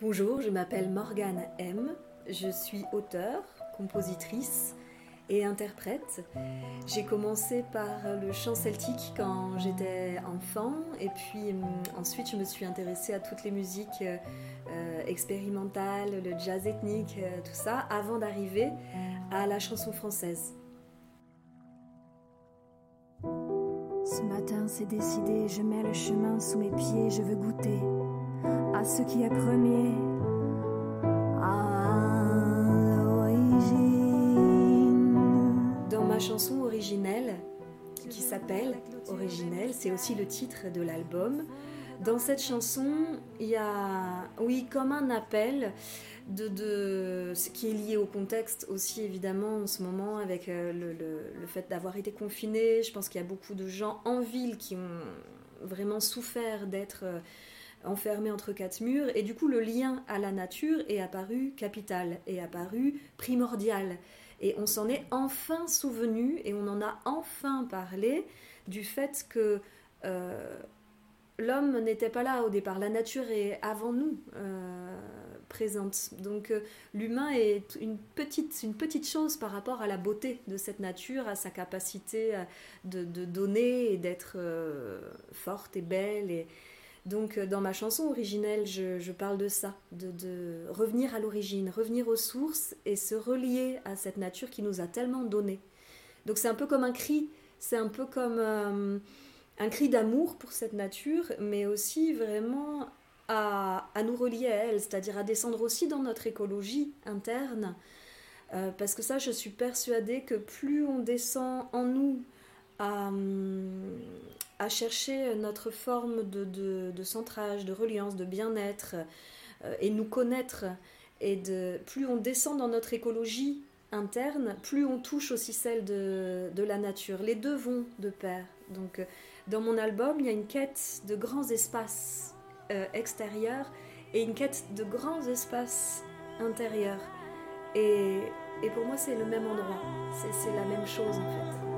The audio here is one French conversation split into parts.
Bonjour, je m'appelle Morgane M. Je suis auteure, compositrice et interprète. J'ai commencé par le chant celtique quand j'étais enfant et puis hum, ensuite je me suis intéressée à toutes les musiques euh, expérimentales, le jazz ethnique, euh, tout ça, avant d'arriver à la chanson française. Ce matin c'est décidé, je mets le chemin sous mes pieds, je veux goûter à ce qui est premier. Dans ma chanson originelle, qui s'appelle Originelle, c'est aussi le titre de l'album. Dans cette chanson, il y a, oui, comme un appel de, ce qui est lié au contexte aussi évidemment en ce moment avec euh, le, le fait d'avoir été confiné. Je pense qu'il y a beaucoup de gens en ville qui ont vraiment souffert d'être euh, enfermé entre quatre murs, et du coup le lien à la nature est apparu capital, est apparu primordial. Et on s'en est enfin souvenu et on en a enfin parlé du fait que euh, l'homme n'était pas là au départ, la nature est avant nous euh, présente. Donc euh, l'humain est une petite, une petite chose par rapport à la beauté de cette nature, à sa capacité de, de donner et d'être forte et belle. Donc euh, dans ma chanson originelle, je, parle de ça, de, revenir à l'origine, revenir aux sources et se relier à cette nature qui nous a tellement donné. Donc c'est un peu comme un cri, c'est un peu comme euh, un cri d'amour pour cette nature, mais aussi vraiment à, nous relier à elle, c'est-à-dire à descendre aussi dans notre écologie interne. Euh, parce que ça, je suis persuadée que plus on descend en nous à, à chercher notre forme de, de, centrage, de reliance, de bien-être euh, et nous connaître. Et de, plus on descend dans notre écologie interne, plus on touche aussi celle de, de la nature. Les deux vont de pair. Donc, euh, dans mon album, il y a une quête de grands espaces euh, extérieurs et une quête de grands espaces intérieurs. Et, et pour moi, c'est le même endroit. C'est la même chose en fait.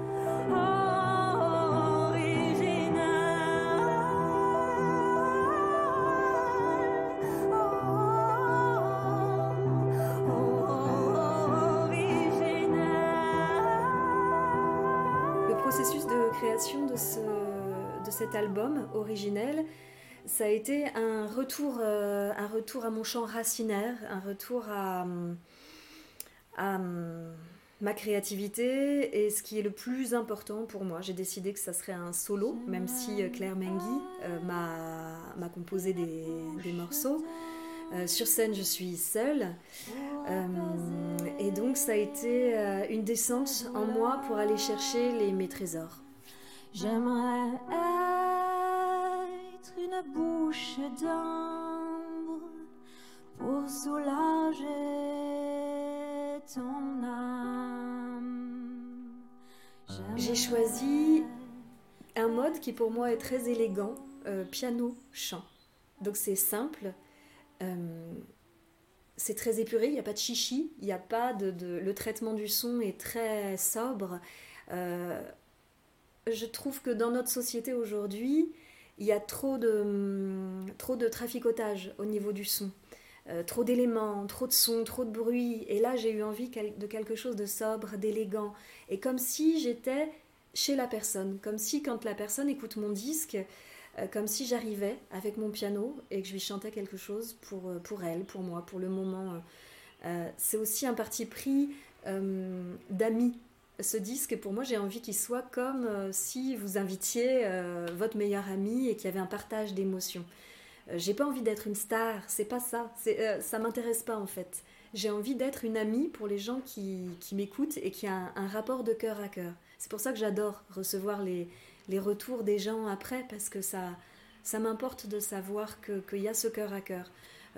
Création de, ce, de cet album originel, ça a été un retour, euh, un retour à mon chant racinaire, un retour à, à ma créativité et ce qui est le plus important pour moi. J'ai décidé que ça serait un solo, même si euh, Claire Mengi euh, m'a composé des, des morceaux. Sur scène, je suis seule. et donc, ça a été une descente en moi pour aller chercher les, mes trésors. J'aimerais être une bouche d'ambre pour soulager ton âme. J'ai choisi un mode qui pour moi est très élégant, euh, piano-chant. Donc c'est simple, euh, c'est très épuré, il n'y a pas de chichi, il n'y a pas de, Le traitement du son est très sobre. Euh, je trouve que dans notre société aujourd'hui, il y a trop de, trop de traficotage au niveau du son. Euh, trop d'éléments, trop de sons, trop de bruit. Et là, j'ai eu envie de quelque chose de sobre, d'élégant. Et comme si j'étais chez la personne. Comme si quand la personne écoute mon disque, comme si j'arrivais avec mon piano et que je lui chantais quelque chose pour, euh, pour elle, pour moi, pour le moment. c'est aussi un parti pris d'amis ce disque, pour moi, j'ai envie qu'il soit comme euh, si vous invitiez euh, votre meilleur ami et qu'il y avait un partage d'émotions. Euh, j'ai pas envie d'être une star, c'est pas ça. ça m'intéresse pas en fait. J'ai envie d'être une amie pour les gens qui, m'écoutent et qui a un, rapport de cœur à cœur. C'est pour ça que j'adore recevoir les, retours des gens après parce que ça, ça m'importe de savoir qu'il y a ce cœur à cœur.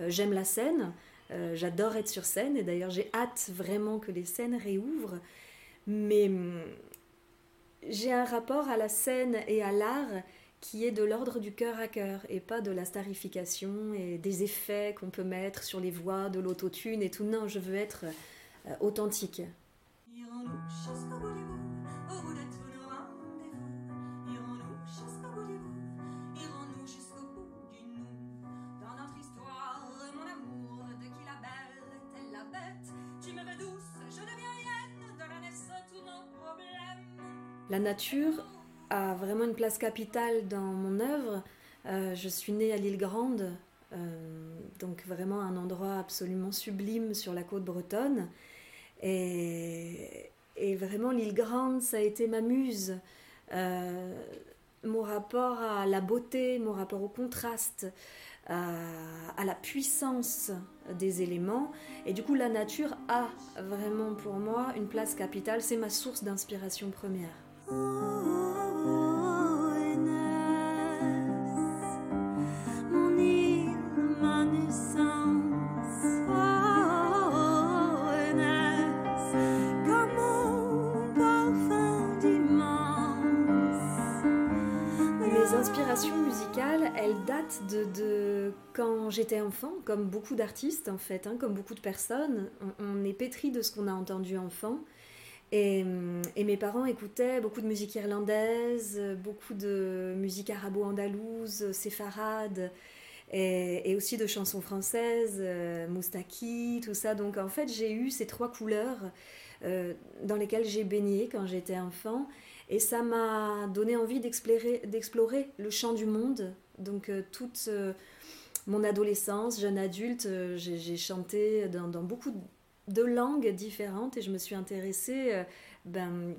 J'aime la scène, j'adore être sur scène et d'ailleurs j'ai hâte vraiment que les scènes réouvrent. Mais hum, j'ai un rapport à la scène et à l'art qui est de l'ordre du cœur à cœur et pas de la starification et des effets qu'on peut mettre sur les voix, de l'autotune et tout. Non, je veux être euh, authentique. La nature a vraiment une place capitale dans mon œuvre. Euh, je suis née à l'île Grande, euh, donc vraiment un endroit absolument sublime sur la côte bretonne. Et, vraiment l'île Grande, ça a été ma muse. Euh, mon rapport à la beauté, mon rapport au contraste, à, la puissance des éléments. Et du coup, la nature a vraiment pour moi une place capitale. C'est ma source d'inspiration première. L'inspiration musicale, elle date de, quand j'étais enfant, comme beaucoup d'artistes en fait, hein, comme beaucoup de personnes. On, est pétri de ce qu'on a entendu enfant. Et, mes parents écoutaient beaucoup de musique irlandaise, beaucoup de musique arabo-andalouse, séfarade, et, aussi de chansons françaises, euh, moustaki, tout ça. Donc en fait, j'ai eu ces trois couleurs euh, dans lesquelles j'ai baigné quand j'étais enfant. Et ça m'a donné envie d'explorer le champ du monde. Donc euh, toute euh, mon adolescence, jeune adulte, euh, j'ai chanté dans, beaucoup de langues différentes et je me suis intéressée ben,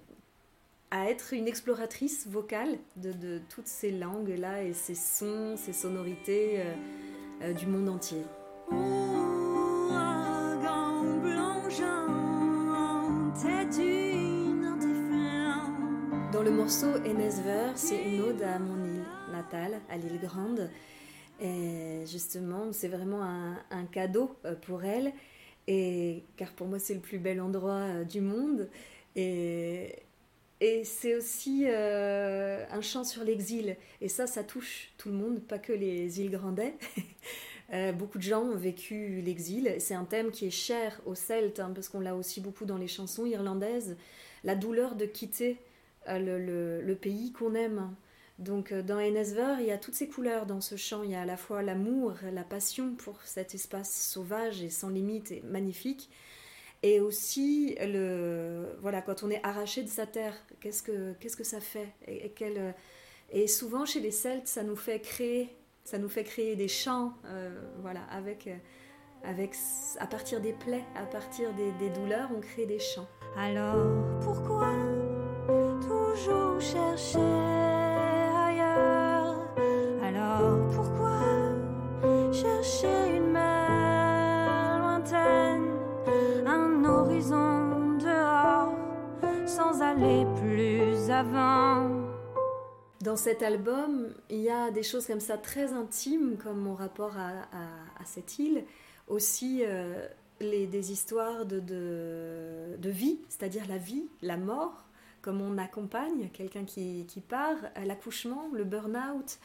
à être une exploratrice vocale de, toutes ces langues-là et ces sons, ces sonorités du monde entier. le morceau Enesver, c'est une ode à mon île natale, à l'île Grande. Et justement, c'est vraiment un, cadeau euh, pour elle, et, car pour moi, c'est le plus bel endroit euh, du monde. Et, c'est aussi euh, un chant sur l'exil. Et ça, ça touche tout le monde, pas que les îles Grandais. beaucoup de gens ont vécu l'exil. C'est un thème qui est cher aux Celtes, hein, parce qu'on l'a aussi beaucoup dans les chansons irlandaises. La douleur de quitter le, pays qu'on aime. Donc euh, dans Enesver, il y a toutes ces couleurs dans ce chant. Il y a à la fois l'amour, la passion pour cet espace sauvage et sans limite et magnifique. Et aussi, le, voilà, quand on est arraché de sa terre, qu'est-ce que, que ça fait? Et, et, souvent, chez les Celtes, ça nous fait créer, ça nous fait créer des chants euh, voilà, avec, avec, à partir des plaies, à partir des, des douleurs, on crée des chants. Alors, pourquoi toujours chercher plus avant? Dans cet album, il y a des choses comme ça très intimes, comme mon rapport à, cette île, aussi euh, les, des histoires de, de, de vie, c'est-à-dire la vie, la mort, comme on accompagne quelqu'un qui, part, l'accouchement, le burn-out,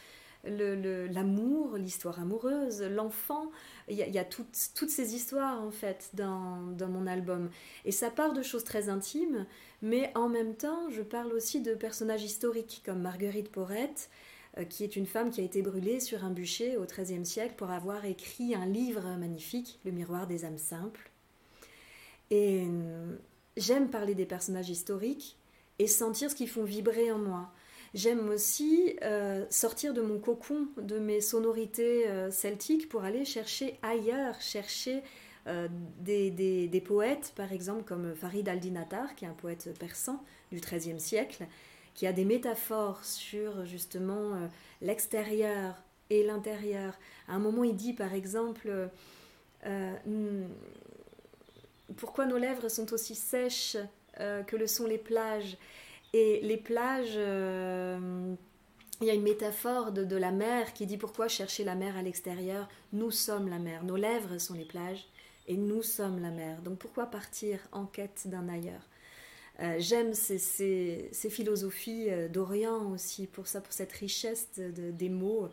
l'amour, l'histoire amoureuse, l'enfant. Il y a, toutes, ces histoires en fait dans, mon album. Et ça part de choses très intimes, mais en même temps, je parle aussi de personnages historiques comme Marguerite Porrette, euh, qui est une femme qui a été brûlée sur un bûcher au XIIIe siècle pour avoir écrit un livre magnifique, Le miroir des âmes simples. Et euh, j'aime parler des personnages historiques et sentir ce qu'ils font vibrer en moi. J'aime aussi euh, sortir de mon cocon, de mes sonorités celtiques pour aller chercher ailleurs, chercher euh, des, poètes, par exemple comme Farid al-Dinatar, qui est un poète persan du XIIIe siècle, qui a des métaphores sur justement l'extérieur et l'intérieur. À un moment, il dit par exemple hmm, Pourquoi nos lèvres sont aussi sèches euh, que le sont les plages? Et les plages, euh, il y a une métaphore de, la mer qui dit pourquoi chercher la mer à l'extérieur? Nous sommes la mer, nos lèvres sont les plages et nous sommes la mer. Donc pourquoi partir en quête d'un ailleurs? Euh, J'aime ces, philosophies d'Orient aussi, pour ça, pour cette richesse des mots.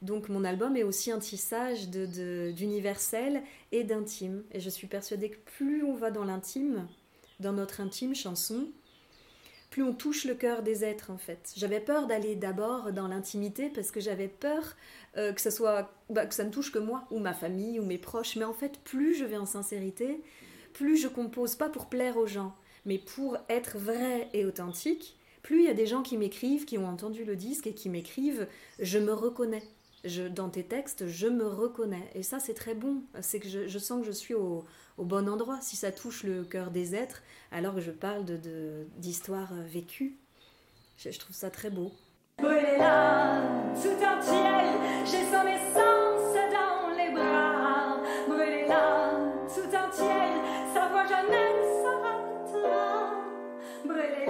Donc mon album est aussi un tissage d'universel et d'intime. Et je suis persuadée que plus on va dans l'intime, dans notre intime chanson, plus on touche le cœur des êtres en fait. J'avais peur d'aller d'abord dans l'intimité parce que j'avais peur euh, que ça soit bah, que ça ne touche que moi ou ma famille ou mes proches. Mais en fait, plus je vais en sincérité, plus je compose pas pour plaire aux gens, mais pour être vrai et authentique, plus il y a des gens qui m'écrivent, qui ont entendu le disque et qui m'écrivent, je me reconnais. Je, dans tes textes, je me reconnais. Et ça, c'est très bon. C'est que je, sens que je suis au, bon endroit. Si ça touche le cœur des êtres, alors que je parle d'histoires de, vécues, je, trouve ça très beau. tout entière, j'ai son essence dans les bras. Brûlez là, tout entière, sa voix jamais s'arrêtera. Brûlez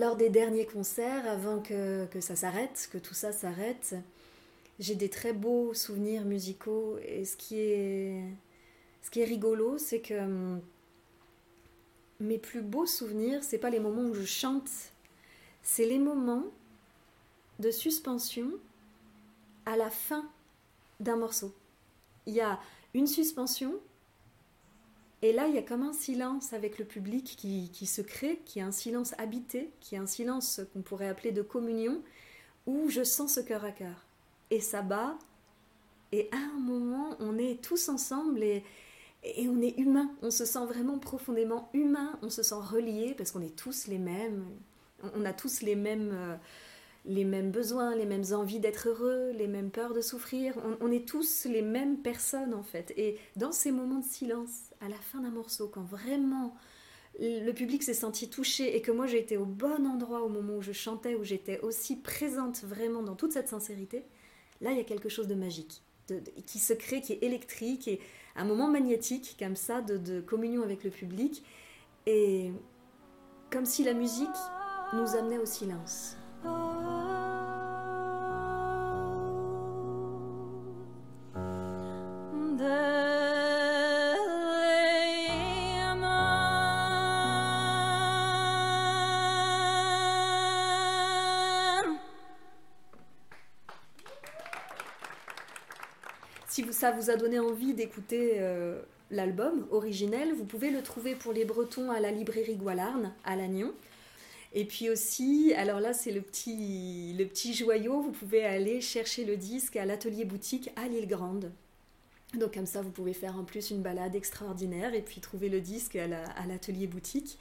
Lors des derniers concerts, avant que, ça s'arrête, que tout ça s'arrête, j'ai des très beaux souvenirs musicaux et ce qui est, rigolo, c'est que mes plus beaux souvenirs, c'est pas les moments où je chante, c'est les moments de suspension à la fin d'un morceau. Il y a une suspension et là il y a comme un silence avec le public qui, se crée, qui est un silence habité, qui est un silence qu'on pourrait appeler de communion, où je sens ce cœur à cœur et ça bat. Et à un moment, on est tous ensemble et, et on est humain. On se sent vraiment profondément humain. On se sent relié parce qu'on est tous les mêmes. On a tous les mêmes, euh, les mêmes besoins, les mêmes envies d'être heureux, les mêmes peurs de souffrir. On, est tous les mêmes personnes en fait. Et dans ces moments de silence, à la fin d'un morceau, quand vraiment le public s'est senti touché et que moi j'ai été au bon endroit au moment où je chantais, où j'étais aussi présente vraiment dans toute cette sincérité, Là, il y a quelque chose de magique, qui se crée, qui est électrique, et un moment magnétique comme ça de, communion avec le public, et comme si la musique nous amenait au silence. Ça vous a donné envie d'écouter euh, l'album originel, vous pouvez le trouver pour les Bretons à la librairie Goualarn à Lannion. Et puis aussi, alors là c'est le petit, le petit joyau, vous pouvez aller chercher le disque à l'atelier boutique à l'île Grande. Donc comme ça, vous pouvez faire en plus une balade extraordinaire et puis trouver le disque à l'atelier boutique.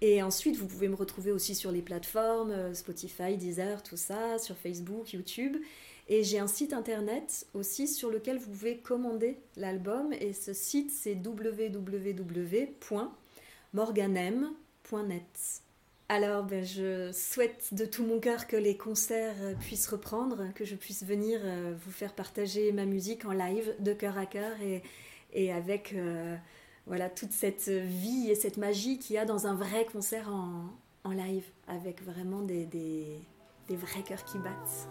Et ensuite, vous pouvez me retrouver aussi sur les plateformes euh, Spotify, Deezer, tout ça, sur Facebook, YouTube. Et j'ai un site internet aussi sur lequel vous pouvez commander l'album. Et ce site, c'est www.morganem.net. Alors, ben, je souhaite de tout mon cœur que les concerts puissent reprendre, que je puisse venir euh, vous faire partager ma musique en live, de cœur à cœur, et, avec euh, voilà, toute cette vie et cette magie qu'il y a dans un vrai concert en, en live, avec vraiment des, des, des vrais cœurs qui battent.